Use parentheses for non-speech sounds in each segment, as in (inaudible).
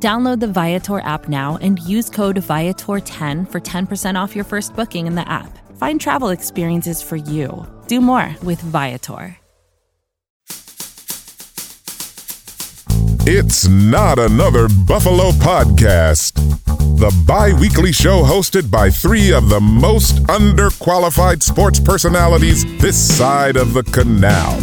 Download the Viator app now and use code Viator10 for 10% off your first booking in the app. Find travel experiences for you. Do more with Viator. It's not another Buffalo podcast. The bi weekly show hosted by three of the most underqualified sports personalities this side of the canal.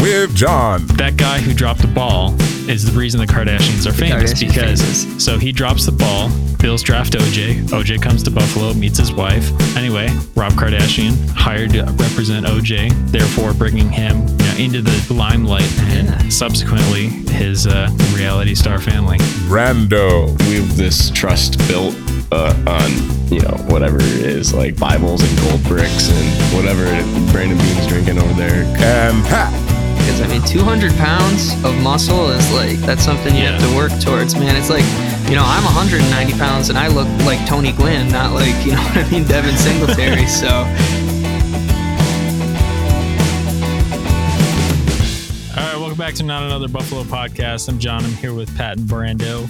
With John. That guy who dropped the ball is the reason the Kardashians are famous Kardashians because famous. so he drops the ball. Bills draft OJ. OJ comes to Buffalo, meets his wife. Anyway, Rob Kardashian hired to represent OJ, therefore bringing him you know, into the limelight and subsequently his uh, reality star family. Brando. we have this trust built uh, on you know whatever it is like bibles and gold bricks and whatever brandon beane's drinking over there And Pat. Because I mean, 200 pounds of muscle is like that's something you have to work towards, man. It's like, you know, I'm 190 pounds and I look like Tony Gwynn, not like (laughs) you know what I mean, Devin Singletary. (laughs) so All right, welcome back to Not Another Buffalo Podcast. I'm John. I'm here with Pat and Brando.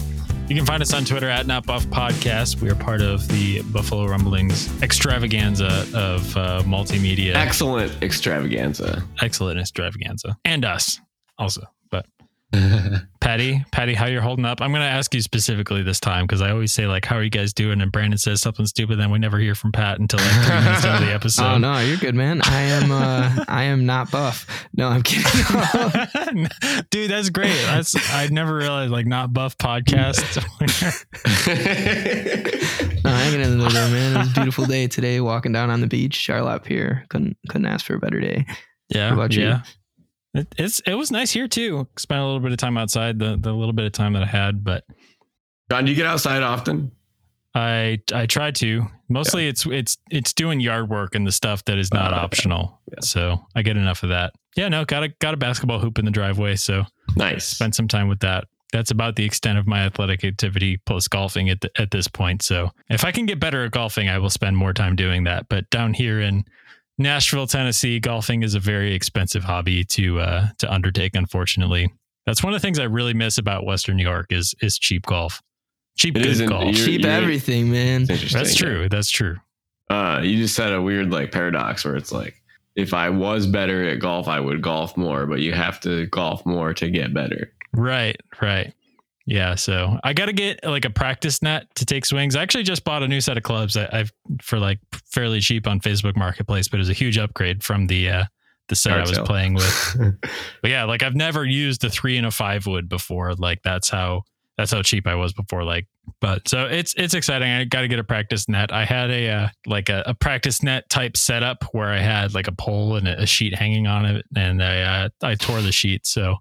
You can find us on Twitter at Not Buff Podcast. We are part of the Buffalo Rumblings extravaganza of uh, multimedia. excellent extravaganza excellent extravaganza and us also (laughs) patty patty how you're holding up i'm going to ask you specifically this time because i always say like how are you guys doing and brandon says something stupid then we never hear from pat until like three minutes into the (laughs) episode oh no, you're good, man. I am uh (laughs) I am not buff. No, I'm kidding. dude that's great that's i never realized like not buff podcast no, hanging in there, though, man. It was a beautiful day today, walking down on the beach, Charlotte Pier. Couldn't couldn't ask for a better day. yeah about you? Yeah it, it's it was nice here too spent a little bit of time outside the the little bit of time that i had but john do you get outside often I I try to. Mostly it's it's it's doing yard work and the stuff that is not ah, okay. optional. Yeah. So I get enough of that. Yeah, no, got a got a basketball hoop in the driveway, so nice spent some time with that. That's about the extent of my athletic activity post golfing at the, at this point. So if I can get better at golfing, I will spend more time doing that. But down here in Nashville, Tennessee, golfing is a very expensive hobby to uh, to undertake. Unfortunately, that's one of the things I really miss about Western New York is is cheap golf, cheap It good isn't- golf. you're- Cheap everything, man. That's true. That's true. Uh, you just said a weird like paradox where it's like, if I was better at golf, I would golf more, but you have to golf more to get better. Right, right. Yeah, so I got to get like a practice net to take swings. I actually just bought a new set of clubs I, I've for like fairly cheap on Facebook Marketplace, but it was a huge upgrade from the uh the set I was playing with. (laughs) But yeah, like I've never used a three and a five wood before. Like that's how that's how cheap I was before. Like, but so it's it's exciting. I got to get a practice net. I had a uh, like a, a practice net type setup where I had like a pole and a, a sheet hanging on it, and I uh, I tore the sheet. So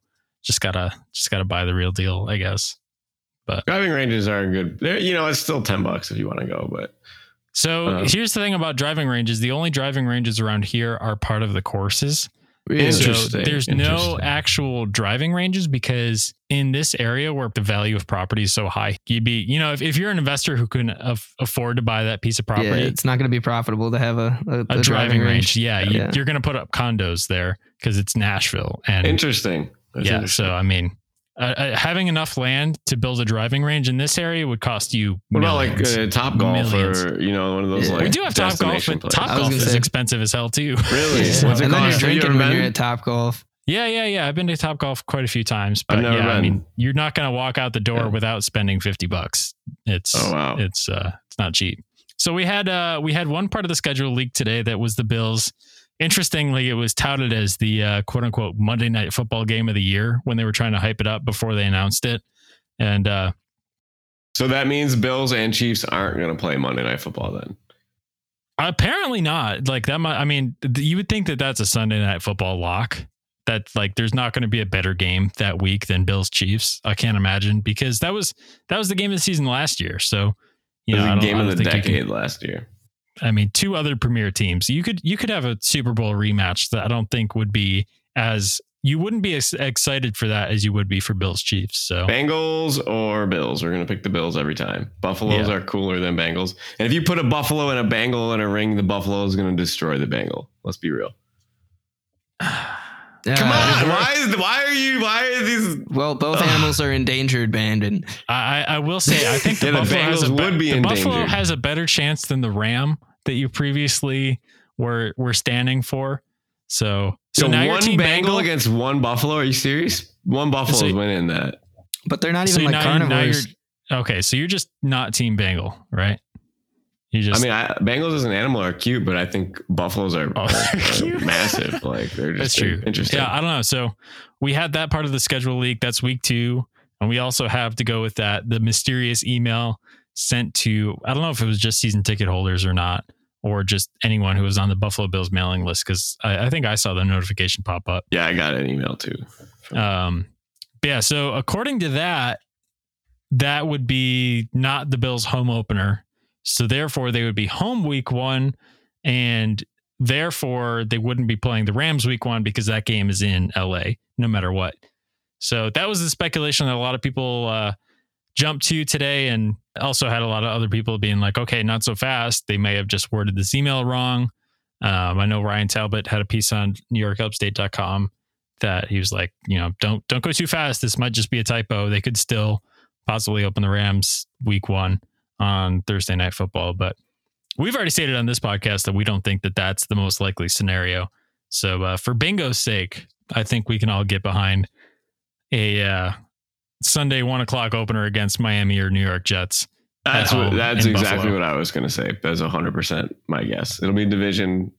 just gotta just gotta buy the real deal, I guess. But driving ranges are good. They're, you know, it's still 10 bucks if you want to go, but So Uh. here's the thing about driving ranges: the only driving ranges around here are part of the courses. Really? So Interesting, there's no actual driving ranges because in this area where the value of property is so high, you'd be, you know, if, if you're an investor who can af- afford to buy that piece of property, Yeah, it's not going to be profitable to have a, a, a, driving, range, yeah, you, Yeah. you're going to put up condos there because it's Nashville. And interesting. That's yeah, so I mean, uh, uh, having enough land to build a driving range in this area would cost you. What about like millions. uh, Top Golf Millions. or you know one of those Yeah. like we do have Top Golf, but? Top Golf is say- expensive as hell too. Really? So- What's it and then you're cost? Have you drinking when you're at Top Golf. Yeah, yeah, yeah. I've been to Top Golf quite a few times, I've but never yeah, I mean, you're not going to walk out the door Yeah. without spending fifty bucks. It's Oh, wow. it's uh, it's not cheap. So we had uh, we had one part of the schedule leaked today that was the Bills. Interestingly, it was touted as the uh, quote unquote Monday Night Football game of the year when they were trying to hype it up before they announced it, and uh, So that means Bills and Chiefs aren't going to play Monday Night Football then. Apparently not. Like that. Might, I mean, you would think that that's a Sunday night football lock. That like there's not going to be a better game that week than Bills Chiefs. I can't imagine because that was that was the game of the season last year. So You it know, was I a game of the you can- decade last year. I mean, two other premier teams. You could you could have a Super Bowl rematch that I don't think would be as you wouldn't be as excited for that as you would be for Bills Chiefs. So Bengals or Bills. We're gonna pick the Bills every time. Buffaloes Yeah. are cooler than Bengals. And if you put a Buffalo and a Bengal in a ring, the Buffalo is gonna destroy the Bengal. Let's be real. (sighs) Come on. Why is why are you why are these Well, both animals are endangered, Brandon. I, I I will say I think (laughs) the Yeah, the has a Bengals be- would be the Buffalo has a better chance than the Ram that you previously were were standing for. So so, so now one your team Bengal Bengal against one Buffalo? Are you serious? One Buffalo So- is winning that. But they're not so even like now, now carnivores. you're okay. So you're just not team Bengal, right? You just I mean, I, Bengals as an animal are cute, but I think buffaloes are, Oh, (laughs) are- they're massive. Like they're That's just true. interesting. Yeah, I don't know. So we had that part of the schedule leak. That's week two. And we also have to go with that the mysterious email sent to, I don't know if it was just season ticket holders or not, or just anyone who was on the Buffalo Bills mailing list, because I, I think I saw the notification pop up. yeah, I got an email too. Um, yeah, so according to that, that would be not the Bills' home opener. So therefore, they would be home week one, and therefore they wouldn't be playing the Rams week one because that game is in LA, no matter what. So that was the speculation that a lot of people uh, jumped to today, and also had a lot of other people being like, "Okay, not so fast." They may have just worded this email wrong. Um, I know Ryan Talbot had a piece on NewYorkUpstate.com that he was like, you know, don't don't go too fast. This might just be a typo. They could still possibly open the Rams week one on Thursday night football, but we've already stated on this podcast that we don't think that that's the most likely scenario. So uh, for bingo's sake, I think we can all get behind a uh, Sunday one o'clock opener against Miami or New York Jets. That's what. That's exactly Buffalo. what I was going to say. That's hundred percent my guess. It'll be division,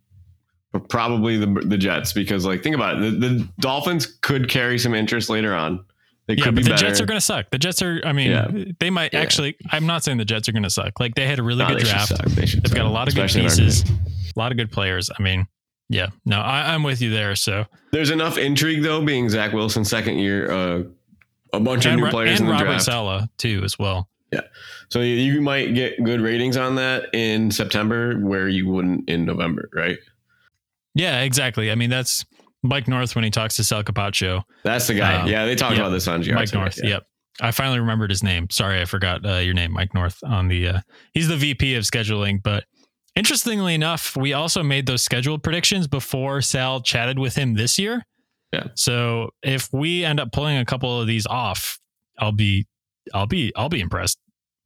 probably the the Jets because like think about it. The, the Dolphins could carry some interest later on. They Yeah, could but be the better. Jets are going to suck. The Jets are. I mean, Yeah. they might Yeah. actually. I'm not saying the Jets are going to suck. Like they had a really No, good they draft. suck. They should They've got a lot of good especially our pieces, a lot of good players. I mean, yeah, no, I, I'm with you there. So There's enough intrigue though, being Zach Wilson's second year. Uh, a bunch of new players and in the Robert draft. Saleh too as well. Yeah, so you- might get good ratings on that in September, where you wouldn't in November, right? Yeah, exactly. I mean, that's Mike North when he talks to Sal Capaccio. That's the guy. Um, yeah, they talked yeah, about this on GR. Mike North. yeah. Yep. I finally remembered his name. Sorry, I forgot uh, your name, Mike North. On the uh, he's the VP of scheduling. But interestingly enough, we also made those schedule predictions before Sal chatted with him this year. Yeah. So if we end up pulling a couple of these off, I'll be, I'll be, I'll be impressed.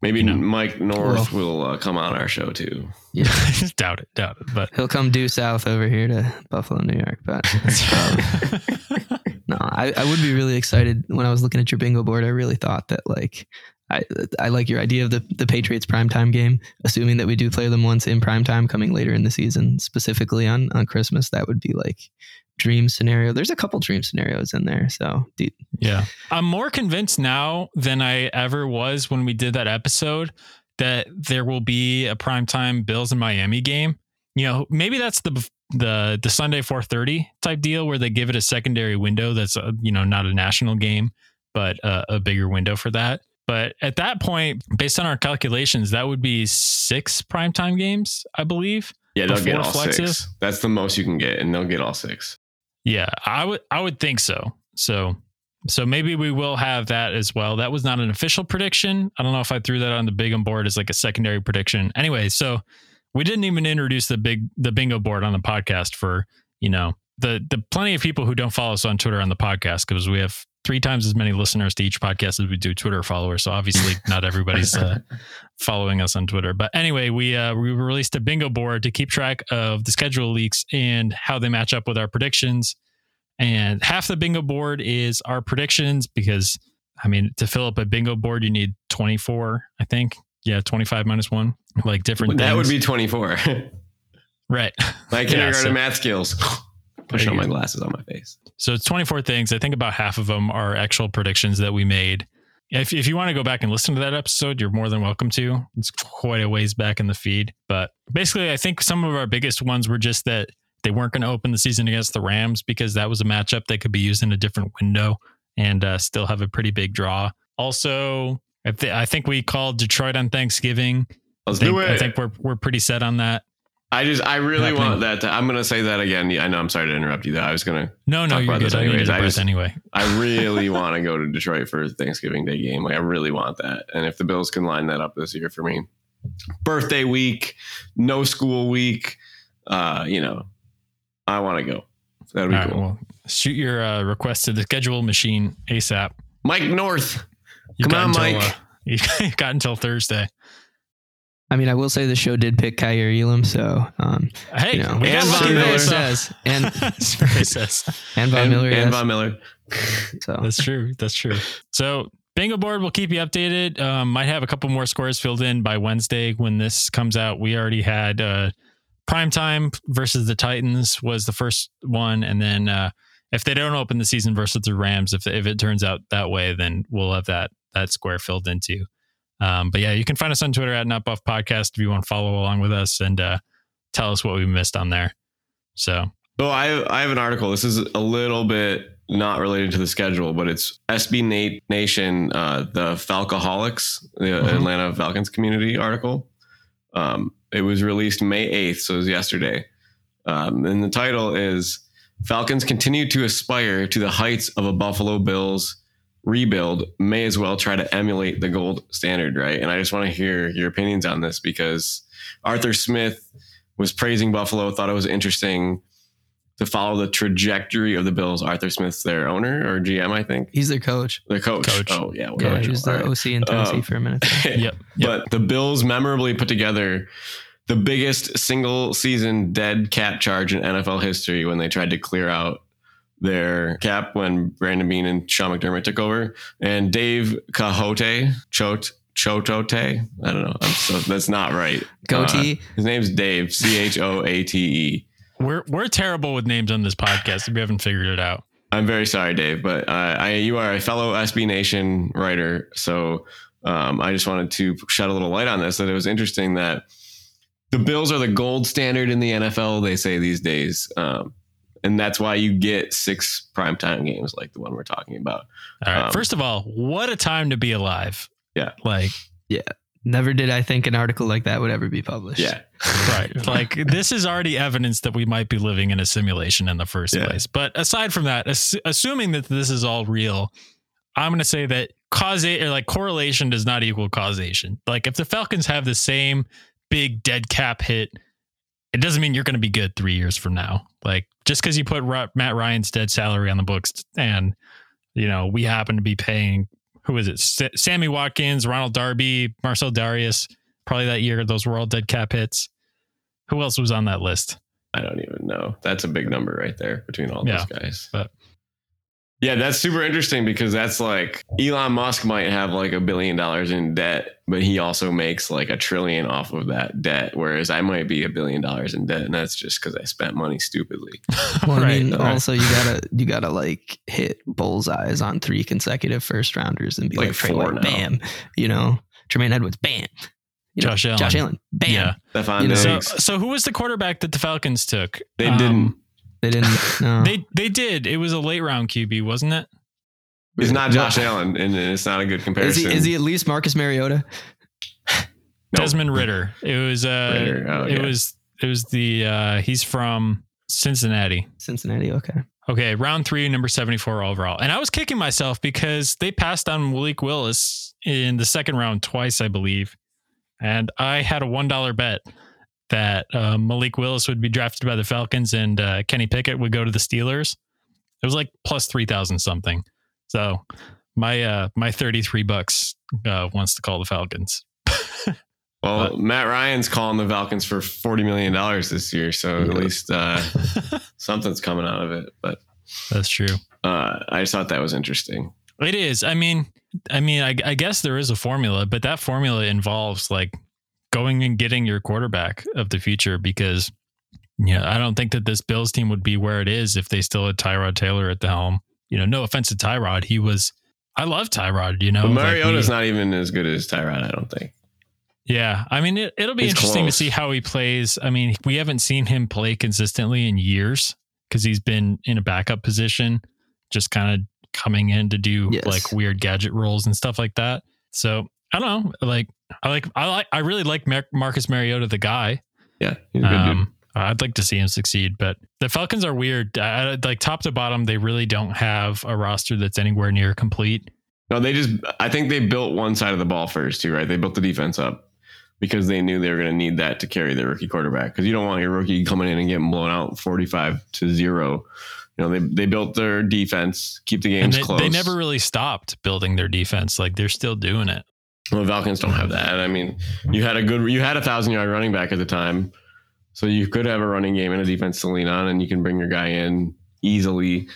Maybe You know. Mike North will uh, come on our show too. Yeah, (laughs) doubt it, doubt it. But He'll come due south over here to Buffalo, New York. But um, (laughs) no, I, I would be really excited when I was looking at your bingo board. I really thought that like I I like your idea of the the Patriots primetime game, assuming that we do play them once in primetime coming later in the season, specifically on on Christmas. That would be like dream scenario. There's a couple dream scenarios in there. So do, Yeah. I'm more convinced now than I ever was when we did that episode that there will be a primetime Bills and Miami game. You know, maybe that's the the the Sunday 4:30 type deal where they give it a secondary window that's uh you know not a national game but a, a bigger window for that. But at that point, based on our calculations, that would be six primetime games, I believe. Yeah, they'll get all flexes? six. That's the most you can get, and they'll get all six. Yeah, I would I would think so. So so maybe we will have that as well. That was not an official prediction. I don't know if I threw that on the big board as like a secondary prediction. Anyway, so we didn't even introduce the big the bingo board on the podcast for, you know, the the plenty of people who don't follow us on Twitter on the podcast because we have three times as many listeners to each podcast as we do Twitter followers. So obviously (laughs) not everybody's uh, following us on Twitter. But anyway, we uh, we released a bingo board to keep track of the schedule leaks and how they match up with our predictions. And half the bingo board is our predictions because I mean to fill up a bingo board you need 24, I think. Yeah, 25 minus 1. Like different That would be twenty four. (laughs) right. My (laughs) Yeah, kindergarten so- math skills. Push on my glasses on my face. So it's 24 things. I think about half of them are actual predictions that we made. If, if you want to go back and listen to that episode, you're more than welcome to. It's quite a ways back in the feed. But basically, I think some of our biggest ones were just that they weren't going to open the season against the Rams because that was a matchup that could be used in a different window and uh, still have a pretty big draw. Also, I, th- I think we called Detroit on Thanksgiving Let's I think, do it. I think we're we're pretty set on that. I just, I really Happening. want that. To, I'm going to say that again. Yeah, I know. I'm sorry to interrupt you. Though I was going to. No, no, Talk you're about good. I anyways. a I just- anyway. I (laughs) really want to go to Detroit for Thanksgiving Day game. Like I really want that. And if the Bills can line that up this year for me, birthday week, no school week, uh, you know, I want to go. That'd be All right, cool. well, shoot your uh, request to the schedule machine ASAP. Mike North. You've Come on, until, Mike. uh, (laughs) you've got until Thursday. I mean, I will say the show did pick Kaiir Elam, so um, Hey, you know, and lucky Von Miller. says and (laughs) Survey says. (laughs) and Von Miller, and yes. Von Miller. so That's true. That's true. So bingo board will keep you updated. Um, might have a couple more scores filled in by Wednesday when this comes out. We already had uh, prime time versus the Titans was the first one, and then uh, if they don't open the season versus the Rams, if if it turns out that way, then we'll have that that square filled into. Um, but yeah, you can find us on Twitter at Not Buff Podcast if you want to follow along with us and uh, tell us what we missed on there. So So I I have an article. This is a little bit not related to the schedule, but it's SB Nate Nation, uh, the Falcoholics, the Mhm. Atlanta Falcons community article. Um, it was released May eighth, so it was yesterday. Um, and the title is Falcons continue to aspire to the heights of a Buffalo Bills rebuild. May as well try to emulate the gold standard, right? And I just want to hear your opinions on this because Arthur Smith was praising Buffalo, thought it was interesting to follow the trajectory of the Bills. Arthur Smith's their owner or GM, I think. he's their coach. The coach. Coach. Oh, yeah. Yeah, coach. he was the All right. OC in Tennessee Um, for a minute. (laughs) yep, yep. But the Bills memorably put together the biggest single season dead cap charge in NFL history when they tried to clear out their cap when Brandon Beane and Sean McDermott took over. And Dave Cahote, Chot, Chotote, I don't know. I'm so, that's not right. Goatee. Uh, his name's Dave, C H O A T E. We're we're terrible with names on this podcast if we haven't figured it out. I'm very sorry, Dave, but uh, I, you are a fellow SB Nation writer, so um, I just wanted to shed a little light on this. That it was interesting that the Bills are the gold standard in the NFL. They say these days, um, and that's why you get six primetime games like the one we're talking about. All right. Um, First of all, what a time to be alive. Yeah. Like, yeah. Never did I think an article like that would ever be published. Yeah, (laughs) right. like, this is already evidence that we might be living in a simulation in the first Yeah. place. But aside from that, ass- assuming that this is all real, I'm going to say that causation, like correlation does not equal causation. Like, if the Falcons have the same big dead cap hit, it doesn't mean you're going to be good three years from now. Like, just because you put Matt Ryan's dead salary on the books and, you know, we happen to be paying, who is it? Sa- Sammy Watkins, Ronald Darby, Marcell Dareus, probably that year, those were all dead cap hits. Who else was on that list? I don't even know. That's a big number right there between all Yeah, those guys. but- yeah, that's super interesting because that's like Elon Musk might have like a billion dollars in debt, but he also makes like a trillion off of that debt. Whereas I might be a billion dollars in debt, and that's just because I spent money stupidly. (laughs) Well, I mean, right. also you gotta you gotta like hit bullseyes on three consecutive first rounders and be Like like, four White, now. bam, you know, Tremaine Edmunds, bam, you know, Josh Allen. Josh Allen, bam. Yeah. Stefan You know, So, so who was the quarterback that the Falcons took? they Um, didn't. They didn't. No, (laughs) They they did. It was a late round QB, wasn't it? It's not Josh Allen, and it's not a good Is comparison. he? Is he at least Marcus Mariota? (laughs) No. Desmond Ridder. It was uh Ridder, oh, it yeah. was it was the uh he's from Cincinnati. Cincinnati. Okay. Okay, round three, number 74 overall. And I was kicking myself because they passed on Malik Willis in the second round twice, I believe. And I had a $1 bet that uh, Malik Willis would be drafted by the Falcons and uh, Kenny Pickett would go to the Steelers. It was like plus 3,000 something. So my uh, my 33 bucks uh, wants to call the Falcons. (laughs) well, but- Matt Ryan's calling the Falcons for forty million dollars this year, so at least uh, (laughs) something's coming out of it. But That's true. uh, I just thought that was interesting. It is. I mean, I mean, I, I guess there is a formula, but that formula involves like going and getting your quarterback of the future because, yeah, I don't think that this Bills team would be where it is if they still had Tyrod Taylor at the helm. You know, no offense to Tyrod, he was. I love Tyrod. You know, But like, Mariota's we- not even as good as Tyrod, I don't think. Yeah, I mean, it, it'll be It's interesting close. to see how he plays. I mean, we haven't seen him play consistently in years because he's been in a backup position, just kind of coming in to do Yes. like weird gadget roles and stuff like that. So I don't know. Like I like I like I really like Mar- Marcus Mariota, the guy. Yeah, he's a good dude. Um, I'd like to see him succeed, but the Falcons are weird. I, like top to bottom, they really don't have a roster that's anywhere near complete. No, they just. I think they built one side of the ball first too, right? They built the defense up because they knew they were going to need that to carry their rookie quarterback. Because you don't want your rookie coming in and getting blown out forty-five to zero. You know, they they built their defense, keep the And games they, close. they never really stopped building their defense. Like they're still doing it. Well, Falcons don't have that. I mean, you had a good, you had a thousand yard running back at the time, so you could have a running game and a defense to lean on, and you can bring your guy in easily.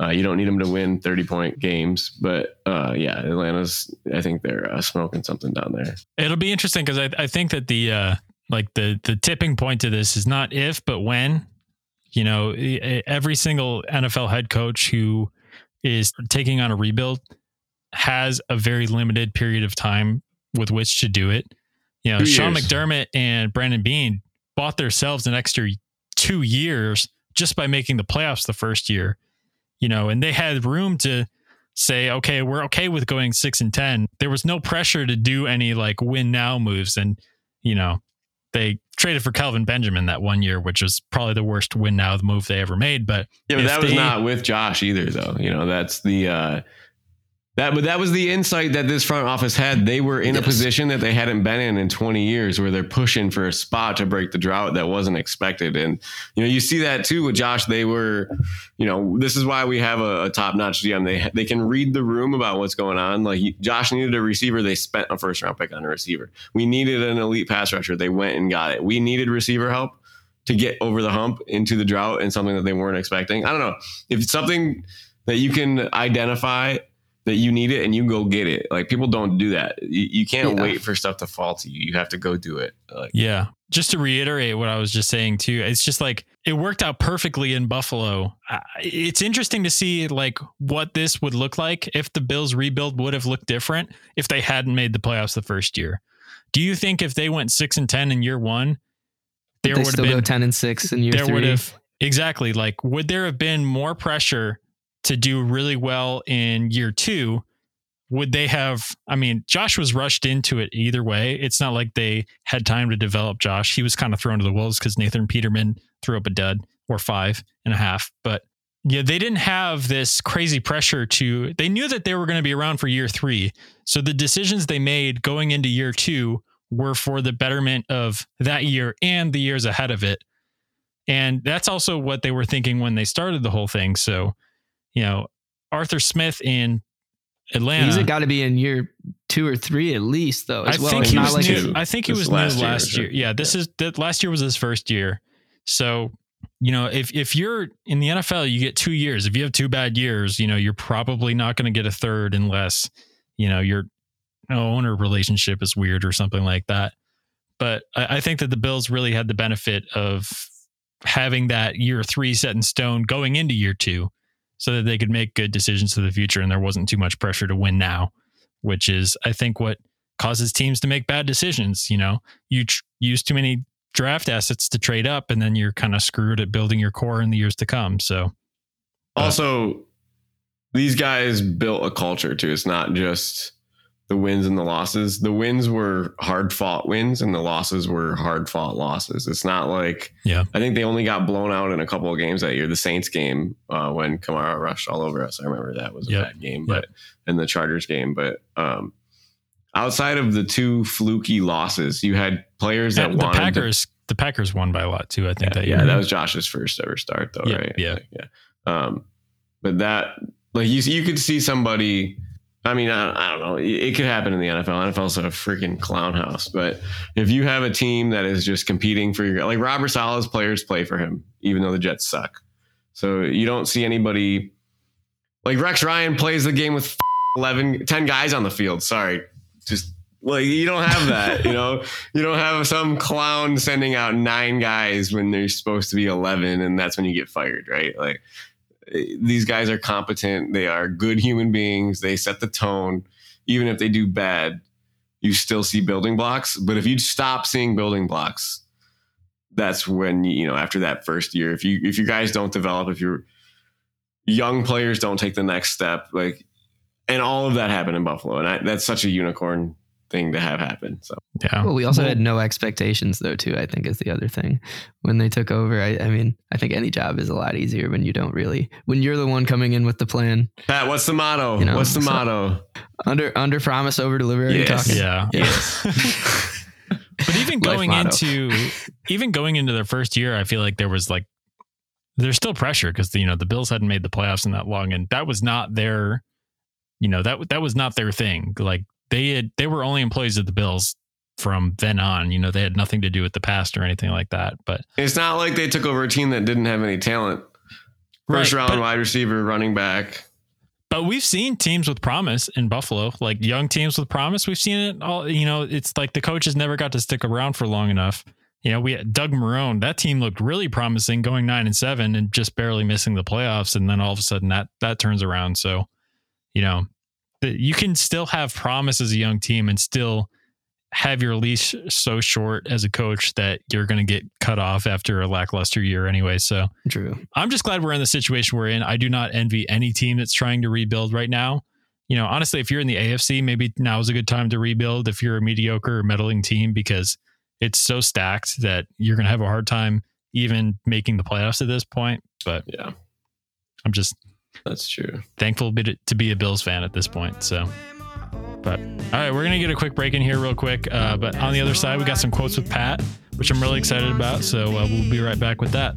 Uh, you don't need him to win thirty point games, but uh, yeah, Atlanta's. I think they're uh, smoking something down there. It'll be interesting because I, I think that the uh, like the the tipping point to this is not if but when. You know, every single NFL head coach who is taking on a rebuild has a very limited period of time with which to do it. You know, Two Sean years. McDermott and Brandon Beane bought themselves an extra two years just by making the playoffs the first year. You know, and they had room to say, okay, we're okay with going six and ten. There was no pressure to do any like win now moves, and you know, they traded for Kelvin Benjamin that one year, which was probably the worst win now move they ever made. But Yeah, but that was they- not with Josh either, though. You know, that's the uh, that. But that was the insight that this front office had. They were in a position that they hadn't been in in 20 years, where they're pushing for a spot to break the drought that wasn't expected. And you know, you see that too with Josh. They were, you know, this is why we have a, a top notch GM. They they can read the room about what's going on. Like Josh needed a receiver, they spent a first round pick on a receiver. We needed an elite pass rusher, they went and got it. We needed receiver help to get over the hump into the drought and something that they weren't expecting. I don't know if it's something that you can identify that you need it and you go get it. Like people don't do that. You, you can't Yeah. wait for stuff to fall to you. You have to go do it. Like Yeah. Just to reiterate what I was just saying too, it's just like it worked out perfectly in Buffalo. It's interesting to see like what this would look like if the Bills rebuild would have looked different if they hadn't made the playoffs the first year. Do you think if they went 6 and 10 in year 1 there they would have been ten and six in year there would three. have exactly like would there have been more pressure to do really well in year two would they have i mean josh was rushed into it either way. It's not like they had time to develop josh. He was kind of thrown to the wolves because nathan peterman threw up a dud or five and a half. But yeah they didn't have this crazy pressure to they knew that they were going to be around for year three. So the decisions they made going into year two were for the betterment of that year and the years ahead of it. And that's also what they were thinking when they started the whole thing. So, you know, Arthur Smith in Atlanta. He's got to be in year two or three at least, though. As I well. think It's he not was like new. I think he was last new year, last sure. year. Yeah, this is that last year was his first year. So, you know, if if you're in the NFL, you get two years. If you have two bad years, you know, you're probably not going to get a third unless, you know, your owner relationship is weird or something like that. But I, I think that the Bills really had the benefit of having that year three set in stone going into year two so that they could make good decisions for the future and there wasn't too much pressure to win now, which is, I think, what causes teams to make bad decisions. You know, you tr- use too many draft assets to trade up and then you're kind of screwed at building your core in the years to come. So, also these guys built a culture too. It's not just the wins and the losses. The wins were hard fought wins and the losses were hard fought losses. It's not like Yeah. I think they only got blown out in a couple of games that year. The Saints game uh, when Kamara rushed all over us. I remember that was a Yep. bad game, Yep. but and the Chargers game. But um, outside of the two fluky losses, you had players that And the wanted to- Packers, the Packers won by a lot too. I think yeah, that yeah, that was Josh's first ever start though, Yeah, right? yeah. Like, yeah. Um, but that like you you could see somebody. I mean, I, I don't know. It, could happen in the NFL. NFL's a freaking clown house. But if you have a team that is just competing for your like Robert Saleh's players play for him, even though the Jets suck. So you don't see anybody like Rex Ryan plays the game with 11, 10 guys on the field. Sorry, just like you don't have that. you know, (laughs) you don't have some clown sending out nine guys when there's supposed to be 11 and that's when you get fired right like these guys are competent. They are good human beings. They set the tone. Even if they do bad you still see building blocks. But if you stop seeing building blocks that's when you know after that first year if you if you guys don't develop if your young players don't take the next step like and all of that happened in buffalo. And I, that's such a unicorn thing to have happen. So Yeah. Well, we also had no expectations though, too. I think is the other thing. When they took over, I, I mean, I think any job is a lot easier when you don't really when you're the one coming in with the plan. Pat, what's the motto? You know, what's the so- motto? Under under promise, over deliver. Are Yes. talking? Yeah. Yes. (laughs) But even going into even going into their first year, I feel like there was like there's still pressure because you know the Bills hadn't made the playoffs in that long, and that was not their, you know that that was not their thing. Like they had they were only employees of the Bills from then on. You know they had nothing to do with the past or anything like that. But It's not like they took over a team that didn't have any talent. First Right, round but- wide receiver, running back. But we've seen teams with promise in Buffalo, like young teams with promise. We've seen it all. You know, it's like the coaches never got to stick around for long enough. You know, we had Doug Marrone. That team looked really promising, going nine and seven, and just barely missing the playoffs. And then all of a sudden, that that turns around. So, you know, the, you can still have promise as a young team and still have your leash so short as a coach that you're going to get cut off after a lackluster year anyway. So, True. I'm just glad we're in the situation we're in. I do not envy any team that's trying to rebuild right now. You know, honestly, if you're in the AFC, maybe now is a good time to rebuild if you're a mediocre or meddling team because it's so stacked that you're going to have a hard time even making the playoffs at this point. But Yeah, I'm just that's true. thankful to be a Bills fan at this point. So, but all right, we're going to get a quick break in here, real quick. Uh, but on the other side, we got some quotes with Pat, which I'm really excited about. So, uh, we'll be right back with that.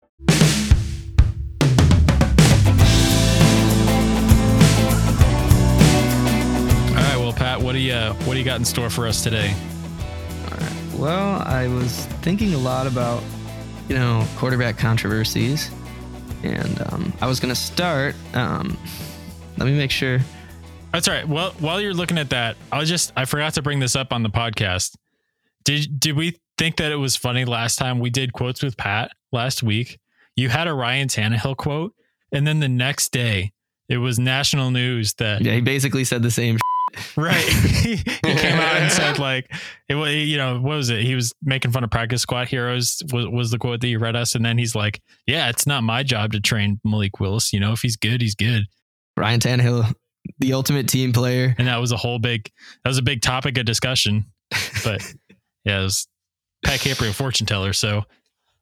All right, well, Pat, what do you uh, what do you got in store for us today? Well, I was thinking a lot about, you know, quarterback controversies, and um, I was going to start. Um, let me make sure. That's all right. Well, while you're looking at that, I'll just I forgot to bring this up on the podcast. Did did we think that it was funny last time we did quotes with Pat last week? You had a Ryan Tannehill quote, and then the next day it was national news that Yeah, he basically said the same. right. (laughs) He came out and said (laughs) like it was you know what was it? He was making fun of practice squad heroes was, was the quote that you read us and then he's like yeah it's not my job to train Malik Willis. You know if he's good he's good. Ryan Tannehill, the ultimate team player. and that was a whole big that was a big topic of discussion but (laughs) yeah it was pat capri a fortune teller. So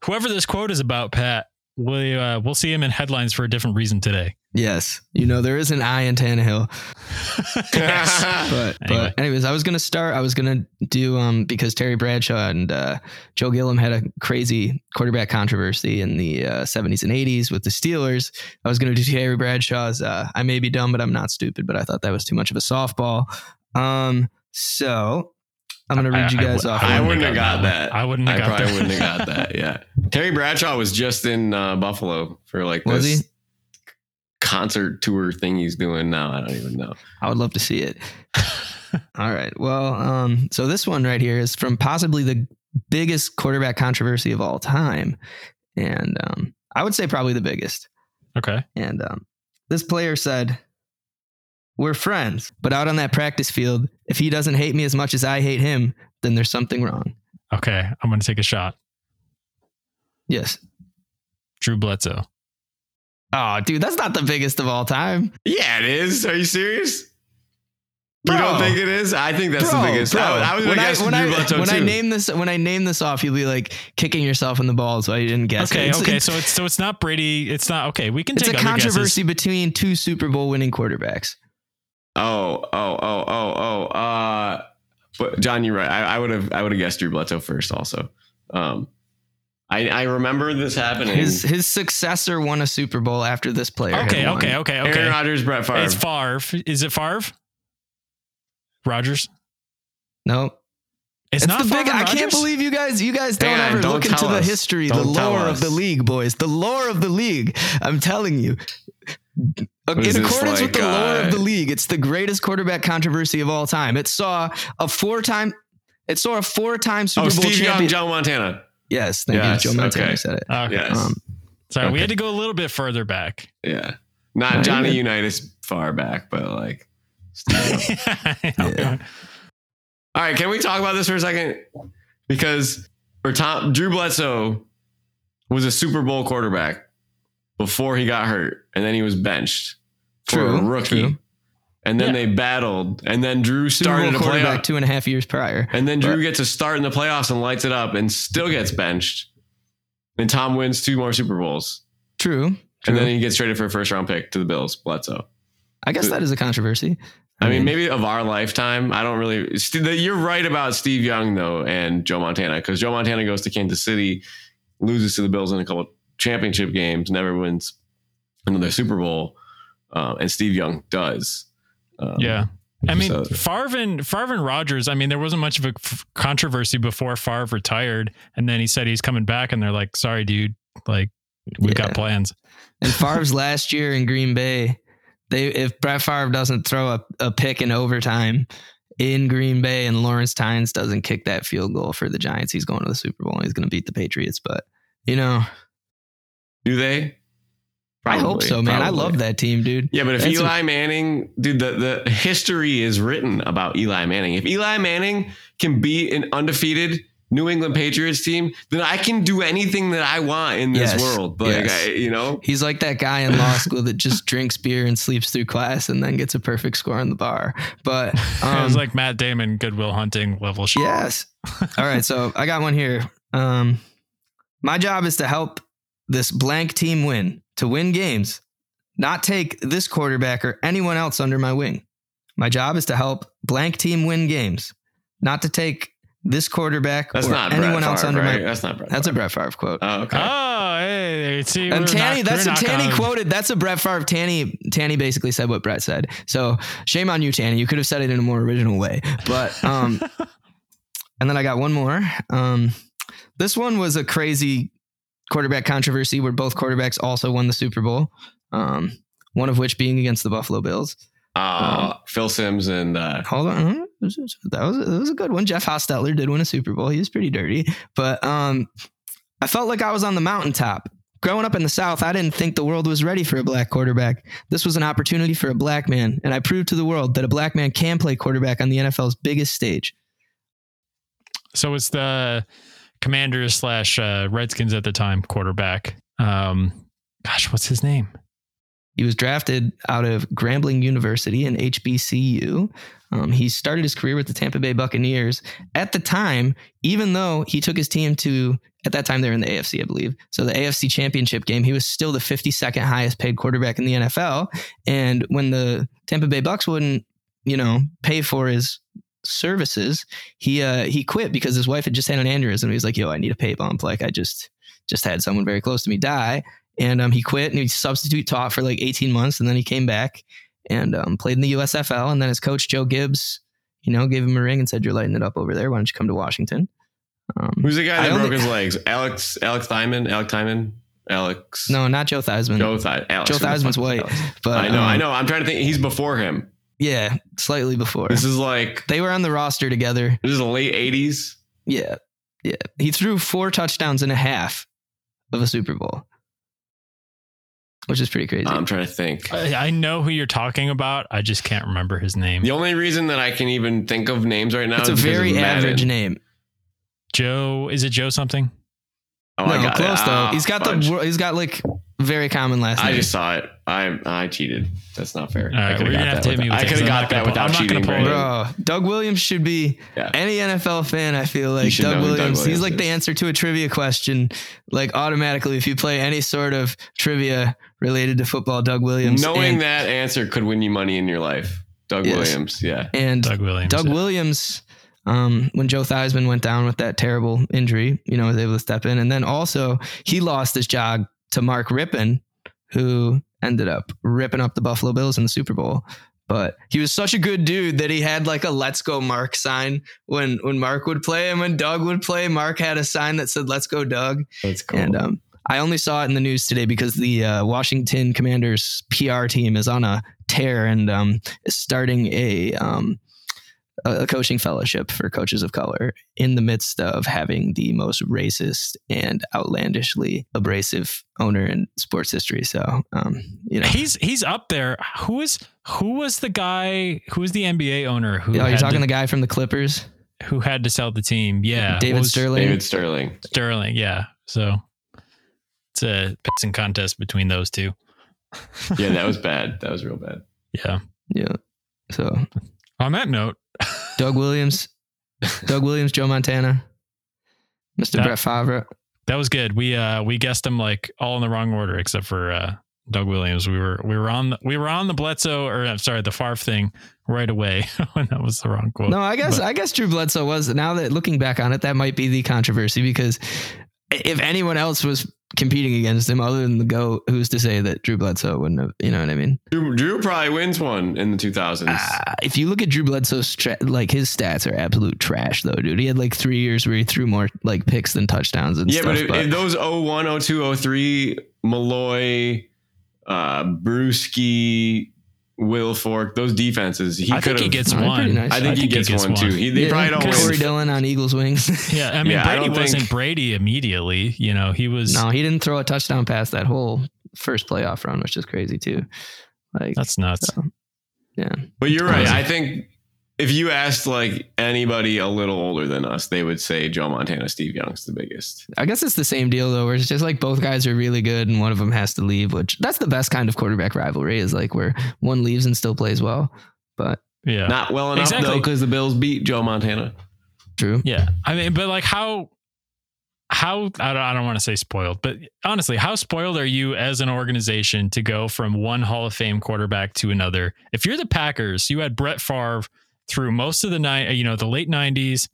whoever this quote is about pat we uh, we'll see him in headlines for a different reason today Yes, you know there is an eye in Tannehill. (laughs) But Anyway. but anyways, I was gonna start. I was gonna do um because Terry Bradshaw and uh, Joe Gilliam had a crazy quarterback controversy in the uh, 70s and 80s with the Steelers. I was gonna do Terry Bradshaw's. Uh, I may be dumb, but I'm not stupid. But I thought that was too much of a softball. Um, so I'm gonna read I- you I guys w- off. I one. wouldn't have got one. that. I wouldn't have I got probably that. wouldn't have got that. Yeah. (laughs) Terry Bradshaw was just in uh, Buffalo for like Was this he? concert tour thing he's doing now. I don't even know. I would love to see it. (laughs) All right. Well, um, so this one right here is from possibly the biggest quarterback controversy of all time. And um, I would say probably the biggest. okay And um, this player said, We're friends, but out on that practice field, if he doesn't hate me as much as I hate him, then there's something wrong. Okay, I'm going to take a shot. Yes. Drew Bledsoe. Oh, dude, that's not the biggest of all time. Yeah, it is. Are you serious? Bro. you don't think it is? I think that's Bro, the biggest. bro, I, I was going when to I, guess when Drew I, Bledsoe when too. I name this when I name this off, you'll be like kicking yourself in the balls why you didn't guess. Okay, it. It's, okay, It's, so it's so it's not Brady. It's not okay. We can it's take a other controversy guesses. between two Super Bowl winning quarterbacks. Oh, oh, oh, oh, oh. Uh, but John, you're right. I, I would have, I would have guessed Drew Bledsoe first. Also, um, I, I remember this happening. His his successor won a Super Bowl after this player. Okay, okay, okay, okay. Aaron Rodgers, Brett Favre. It's Favre. Is it Favre? Rodgers. No, It's, it's not the big. Favre I can't believe you guys. You guys don't Hang ever don't look into tell the history, the Don't tell lore of the league, boys. The lore of the league. I'm telling you. In accordance with like, the lore uh, of the league, it's the greatest quarterback controversy of all time. It saw a four-time. It saw a four-time Super oh, Bowl Steve champion. Young, John Montana. yes, thank Yes, you, Joe Montana okay. said it. Okay. Yes. Um, Sorry, we had to go a little bit further back. yeah. Not No, Johnny Unitas far back, but like (laughs) Yeah. All right, can we talk about this for a second? Because or Tom Drew Bledsoe was a Super Bowl quarterback before he got hurt, and then he was benched for True, a rookie. true. And then Yeah. they battled, and then Drew started Bowl to play quarterback two and a half years prior. and then Drew But- gets a start in the playoffs and lights it up, and still gets benched. And Tom wins two more Super Bowls, True. True. and then he gets traded for a first round pick to the Bills. Bledsoe. I guess that is a controversy. I mean, maybe of our lifetime. I don't really. You're right about Steve Young though, and Joe Montana, because Joe Montana goes to Kansas City, loses to the Bills in a couple championship games, never wins another Super Bowl, uh, and Steve Young does. Um, Yeah. I mean, So- Favre and Favre and Rodgers. I mean, there wasn't much of a f- controversy before Favre retired, and then he said he's coming back, and they're like, "Sorry, dude, like we Yeah. got plans." And (laughs) Favre's last year in Green Bay, they if Brett Favre doesn't throw a, a pick in overtime in Green Bay and Lawrence Tynes doesn't kick that field goal for the Giants, he's going to the Super Bowl and he's going to beat the Patriots. But you know, Do they? I hope so, man. I love that team, dude. Yeah, but if That's a- Eli Manning, dude, the, the history is written about Eli Manning. If Eli Manning can beat an undefeated New England Patriots team, then I can do anything that I want in this Yes, world. Like, yes. I, you know, He's like that guy in law school that just drinks beer and sleeps through class and then gets a perfect score on the bar. But it (laughs) um, was like Matt Damon, Goodwill Hunting level shit. Yes. (laughs) All right. So I got one here. Um, my job is to help this blank team win, to win games, not take this quarterback or anyone else under my wing. My job is to help blank team win games, not to take this quarterback that's or not anyone Brett else Favre, under right? my. That's not Brett. That's a Brett Favre quote. Oh, okay. Oh, hey, see, And Tanny, not- that's we're a Tanny gonna- quoted. That's a Brett Favre. Tanny, Tanny basically said what Brett said. So shame on you, Tanny. You could have said it in a more original way. But um, (laughs) and then I got one more. Um, this one was a crazy quarterback controversy where both quarterbacks also won the Super Bowl. Um, one of which being against the Buffalo Bills. Uh, Phil Simms and uh, Hold on, that was that was a good one. Jeff Hostetler did win a Super Bowl. He was pretty dirty, but um, I felt like I was on the mountaintop. Growing up in the South, I didn't think the world was ready for a black quarterback. This was an opportunity for a black man, and I proved to the world that a black man can play quarterback on the NFL's biggest stage. So it's the Commanders slash uh, Redskins at the time quarterback. Um, gosh, what's his name? He was drafted out of Grambling University in HBCU. Um, he started his career with the Tampa Bay Buccaneers. At the time, even though he took his team to, at that time they were in the AFC, I believe. So the AFC Championship game, he was still the 52nd highest paid quarterback in the NFL. And when the Tampa Bay Bucks wouldn't, you know, pay for his services, he uh, he quit because his wife had just had an aneurysm. He was like, "Yo, I need a pay bump. Like I just just had someone very close to me die." and um, he quit and he substitute taught for like 18 months and then he came back and um, played in the USFL and then his coach Joe Gibbs you know gave him a ring and said you're lighting it up over there why don't you come to Washington um, who's the guy that broke his legs? Alex Alex Thyman, Alex Thyman, Alex. no not Joe Theismann Joe Th- Alex. Joe Theismann's white Alex? but I know, um, I know. I'm trying to think. He's before him. Yeah slightly before This is like they were on the roster together this is the late '80s. yeah yeah he threw four touchdowns and a half of a Super Bowl which is pretty crazy. I'm trying to think. I, I know who you're talking about. I just can't remember his name. The only reason that I can even think of names right now it's a very average name. Joe, is it Joe something? Oh, I no, got close it. though. Ah, he's got fudge. the he's got like very common last I name. just saw it. I I cheated. That's not fair. All right, I could we're gonna have have got to that. me with I this. could have I'm got not that gonna pull- without I'm cheating. gonna it. Bro, Doug Williams should be Yeah. any NFL fan. I feel like Doug know who Doug Williams. he's Williams like the answer to a trivia question. Like automatically, if you play any sort of trivia related to football, Doug Williams. Knowing and, that answer could win you money in your life. Doug Yes. Williams. Yeah. and Doug Williams. Doug Williams, um, when Joe Theismann went down with that terrible injury, you know, was able to step in. And then also he lost his job to Mark Rypien, who ended up ripping up the Buffalo Bills in the Super Bowl. But he was such a good dude that he had like a "Let's Go Mark" sign when when Mark would play, and when Doug would play, Mark had a sign that said "Let's Go Doug." That's cool. And um, I only saw it in the news today because the uh, Washington Commanders PR team is on a tear and um, is starting a um, a a coaching fellowship for coaches of color in the midst of having the most racist and outlandishly abrasive owner in sports history. So, um, you know, He's he's up there. Who is who was the guy? Who was the NBA owner who oh, you're talking to, the guy from the Clippers, who had to sell the team? Yeah, David was- Sterling. David Sterling. Sterling. Yeah. So it's a pissing contest between those two. Yeah, that was (laughs) bad. That was real bad. Yeah. Yeah. So On that note, Doug Williams, Doug Williams, Joe Montana, Mr. That- Brett Favre. that was good. We uh we guessed them like all in the wrong order except for uh Doug Williams. We were we were on the, we were on the Bledsoe or I'm sorry the Favre thing right away (laughs) when that was the wrong quote. No, I guess But- I guess Drew Bledsoe was. Now that looking back on it, that might be the controversy because if anyone else was competing against him other than the GOAT, who's to say that Drew Bledsoe wouldn't have? You know what I mean? Drew, Drew probably wins one in the 2000s. Uh, if you look at Drew Bledsoe's tra- like his stats are absolute trash, though, dude. He had like three years where he threw more like picks than touchdowns and yeah, stuff. but if, if those 01, 02, 03, Milloy, uh, Bruschi, Will Fork, those defenses, he I could think he gets Alright, one. pretty nice. I think he gets, one, too. He, they Yeah, probably don't Corey win. Dillon on Eagles wings. (laughs) Yeah, I mean Yeah, I Brady don't think- wasn't Brady immediately. You know, he was. no, he didn't throw a touchdown pass that whole first playoff run, which is crazy too. Like, That's nuts. so, yeah. But you're right. I think if you asked like anybody a little older than us, they would say Joe Montana, Steve Young's the biggest. I guess it's the same deal though, where it's just like both guys are really good and one of them has to leave, which that's the best kind of quarterback rivalry is like where one leaves and still plays well. But Yeah. Not well enough though, because the Bills beat Joe Montana. true. Yeah. I mean, but like how how I don't, I don't want to say spoiled, but honestly, how spoiled are you as an organization to go from one Hall of Fame quarterback to another? If you're the Packers, you had Brett Favre through most of the night, you know, the late 90s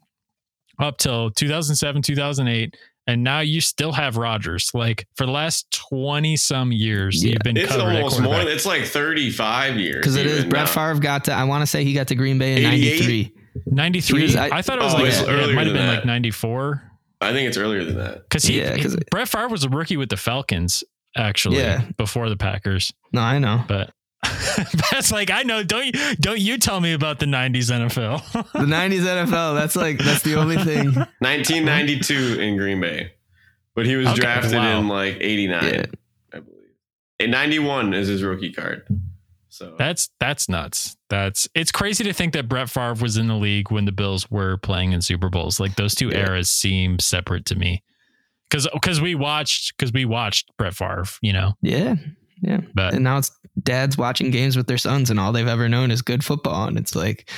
up till 2007, 2008, and now you still have Rodgers. Like for the last 20 some years, Yeah. you've been It's covering a almost more. It's like 35 years. Because it is Brett now. Favre got to I want to say he got to Green Bay in 88? ninety three. 93. Was- I, I- thought it was Oh, like it's yeah, it earlier might have been that. like 94. I think it's earlier than that. Because he, Yeah, 'cause he- Brett Favre was a rookie with the Falcons, actually, Yeah. before the Packers. No, I know. But (laughs) that's like I know. Don't you, don't you tell me about the '90s NFL? (laughs) The nineties NFL, that's like that's the only thing. 1992 in Green Bay, but he was Okay, drafted wow. in like 89, Yeah. I believe. And 91 is his rookie card. So that's that's nuts. That's it's crazy to think that Brett Favre was in the league when the Bills were playing in Super Bowls. Like those two Yeah. eras seem separate to me. Because because we watched because we watched Brett Favre, you know. Yeah. Yeah. But And now it's dads watching games with their sons and all they've ever known is good football. And it's like,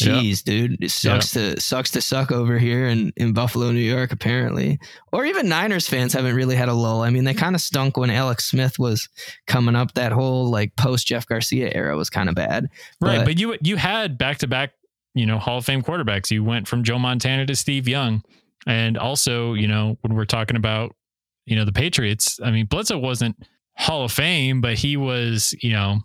Yeah. geez, dude, it sucks to sucks to suck over here in, in Buffalo, New York, apparently. Or even Niners fans haven't really had a lull. I mean, they kind of stunk when Alex Smith was coming up. That whole like post Jeff Garcia era was kind of bad. Right, But- but you you had back to back, you know, Hall of Fame quarterbacks. You went from Joe Montana to Steve Young, and also, you know, when we're talking about, you know, the Patriots. I mean, Bledsoe wasn't Hall of Fame, but he was, you know,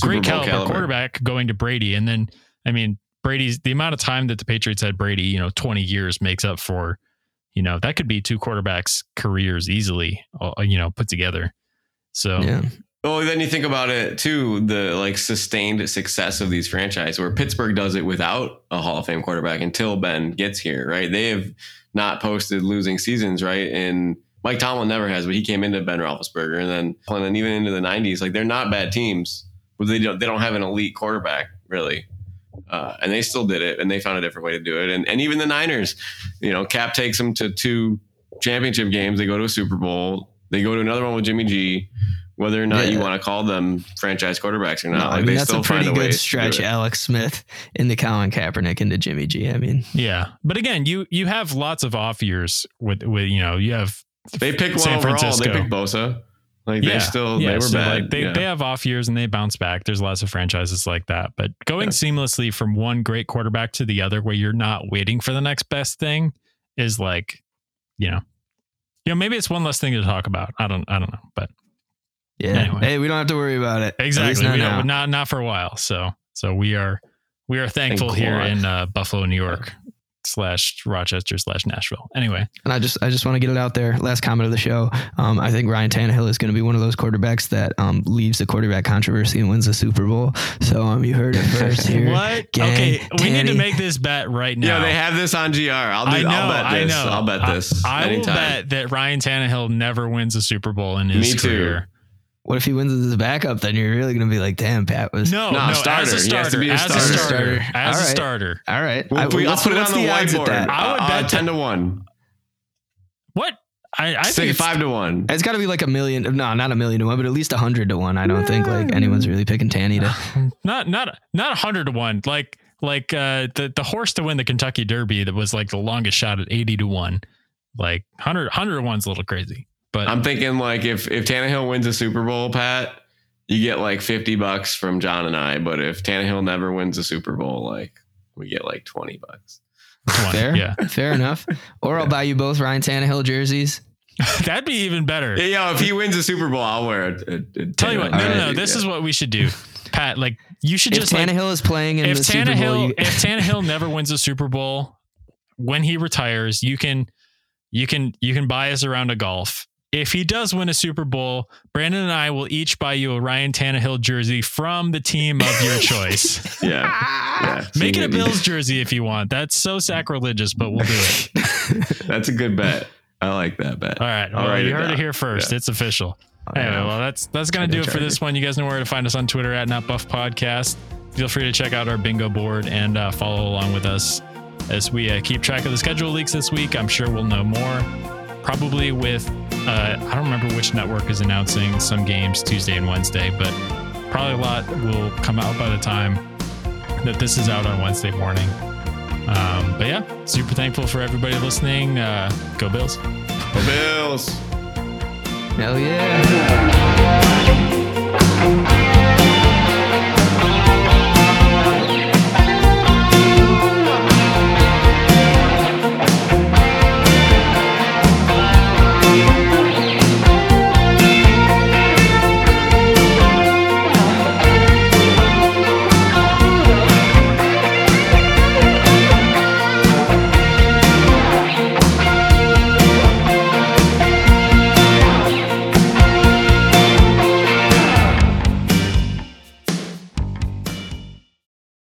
Super great caliber, caliber. quarterback going to Brady, and then, I mean, Brady's the amount of time that the Patriots had Brady, you know, twenty years makes up for, you know, that could be two quarterbacks' careers easily, uh, you know, put together. So Yeah. Oh, then you think about it too, the like sustained success of these franchises where Pittsburgh does it without a Hall of Fame quarterback until Ben gets here, right? They have not posted losing seasons, right? In Mike Tomlin never has, but he came into Ben Roethlisberger, and then and then even into the '90s, like they're not bad teams, but they don't they don't have an elite quarterback really, uh, and they still did it, and they found a different way to do it, and and even the Niners, you know, Cap takes them to two championship games, they go to a Super Bowl, they go to another one with Jimmy G. Whether or not you want to call them franchise quarterbacks or not, No, like I mean they that's still a pretty find a good stretch. Alex Smith into Colin Kaepernick into Jimmy G. I mean, Yeah, but again, you you have lots of off years with with you know you have They pick one San overall. Francisco. They pick Bosa. Like they still yeah, they were so, bad. Like they, yeah. they have off years and they bounce back. There's lots of franchises like that. But going Yeah. seamlessly from one great quarterback to the other where you're not waiting for the next best thing is like, you know, you know, maybe it's one less thing to talk about. I don't I don't know. But yeah. Anyway. Hey, we don't have to worry about it. Exactly. not We now. don't, not not for a while. So so we are we are thankful here God. in uh, Buffalo, New York slash Rochester slash Nashville. Anyway. And I just I just want to get it out there. Last comment of the show. Um, I think Ryan Tannehill is going to be one of those quarterbacks that um, leaves the quarterback controversy and wins the Super Bowl. So um, you heard it first (laughs) here. What? gang, okay, we need to make this bet right now. yeah, they have this on GR. I'll do. I know, I'll bet this. I know. I'll bet this. I, will bet that Ryan Tannehill never wins a Super Bowl in his Me too. career. What if he wins as a backup? Then you're really going to be like, damn, Pat was. No, No, no, starter. as a He has to starter, be a as starter. a starter, Starter. as All a starter. All right. We'll, I- we, I'll what's- put it on what's the whiteboard. I would Uh, bet ten to one. What? I, I Six, think it's, five to one. It's got to be like a million. No, not a million to one, but at least a hundred to one. I don't think like anyone's really picking Tanny to. (laughs) not not not a hundred to one. Like like uh, the the horse to win the Kentucky Derby that was like the longest shot at eighty to one. Like 100, 100 to one's a little crazy, but I'm thinking like if if Tannehill wins a Super Bowl, Pat, you get like fifty bucks from John and I. But if Tannehill never wins a Super Bowl, like we get like twenty bucks. 20, Fair, yeah, fair enough. Or I'll buy you both Ryan Tannehill jerseys. (laughs) that'd be even better. Yeah, yo, if he wins a Super Bowl, I'll wear it. it, it Tell you what, no, no, no. This yeah. is what we should do, Pat. Like you should If just like, Tannehill is playing in if the Super Bowl, Tannehill you, if (laughs) Tannehill never wins a Super Bowl, when he retires, you can you can you can buy us around a golf. If he does win a Super Bowl, Brandon and I will each buy you a Ryan Tannehill jersey from the team of your (laughs) choice. yeah, yeah. (laughs) Make it a Bills jersey if you want. That's so sacrilegious, but we'll do it. (laughs) That's a good bet. I like that bet. All right. I'll Well, you heard it down. here first. Yeah. It's official. Anyway, well, that's that's gonna do it for this one. You guys know where to find us on Twitter at Not Buff Podcast. Feel free to check out our bingo board and uh, follow along with us as we uh, keep track of the schedule leaks this week. I'm sure we'll know more probably with uh, I don't remember which network is announcing some games Tuesday and Wednesday, but probably a lot will come out by the time that this is out on Wednesday morning. Um, but yeah, super thankful for everybody listening. Uh, go Bills. Go Bills. Hell yeah.